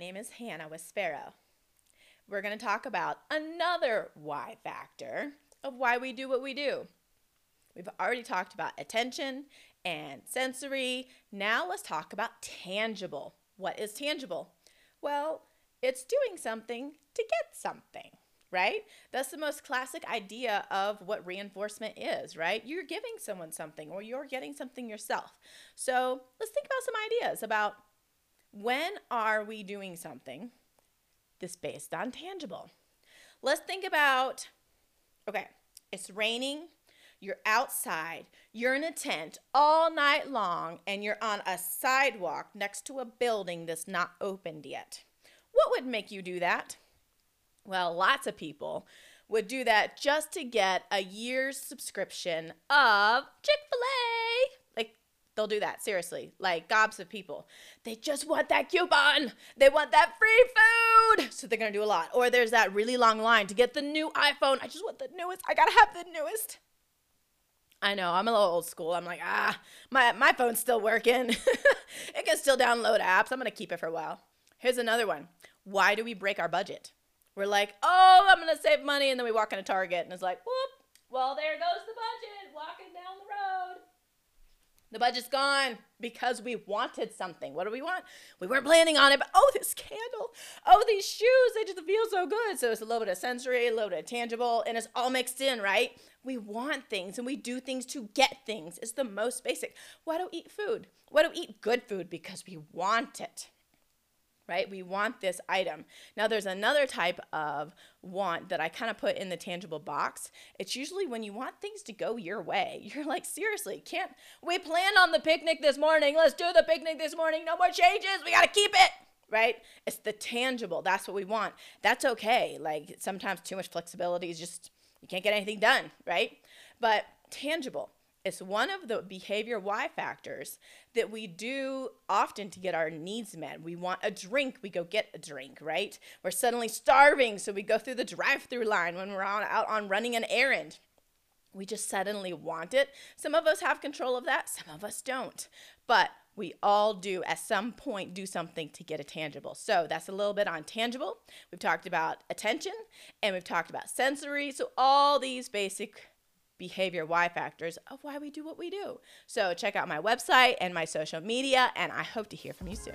is Hannah with Spero. We're going to talk about another why factor of why we do what we do. We've already talked about attention and sensory. Now let's talk about tangible. What is tangible? Well, it's doing something to get something, right? That's the most classic idea of what reinforcement is, right? You're giving someone something or you're getting something yourself. So let's think about some ideas about when are we doing something that's based on tangible? Let's think about okay, it's raining, you're outside, you're in a tent all night long, and you're on a sidewalk next to a building that's not opened yet. What would make you do that? Well, lots of people would do that just to get a year's subscription of Chick fil A. They'll do that, seriously. Like, gobs of people. They just want that coupon. They want that free food. So they're going to do a lot. Or there's that really long line to get the new iPhone. I just want the newest. I got to have the newest. I know, I'm a little old school. I'm like, ah, my, my phone's still working. it can still download apps. I'm going to keep it for a while. Here's another one. Why do we break our budget? We're like, oh, I'm going to save money. And then we walk into Target and it's like, whoop, well, there goes the budget walking down the road. The budget's gone because we wanted something. What do we want? We weren't planning on it, but oh, this candle. Oh, these shoes, they just feel so good. So it's a little bit of sensory, a little bit of tangible, and it's all mixed in, right? We want things and we do things to get things. It's the most basic. Why do we eat food? Why do we eat good food? Because we want it right? We want this item. Now, there's another type of want that I kind of put in the tangible box. It's usually when you want things to go your way. You're like, seriously, can't we planned on the picnic this morning? Let's do the picnic this morning. No more changes. We got to keep it. Right? It's the tangible. That's what we want. That's okay. Like sometimes too much flexibility is just, you can't get anything done, right? But tangible it's one of the behavior why factors that we do often to get our needs met. We want a drink, we go get a drink, right? We're suddenly starving, so we go through the drive through line when we're on, out on running an errand. We just suddenly want it. Some of us have control of that, some of us don't. But we all do at some point do something to get a tangible. So that's a little bit on tangible. We've talked about attention and we've talked about sensory. So all these basic behavior why factors of why we do what we do. So check out my website and my social media, and I hope to hear from you soon.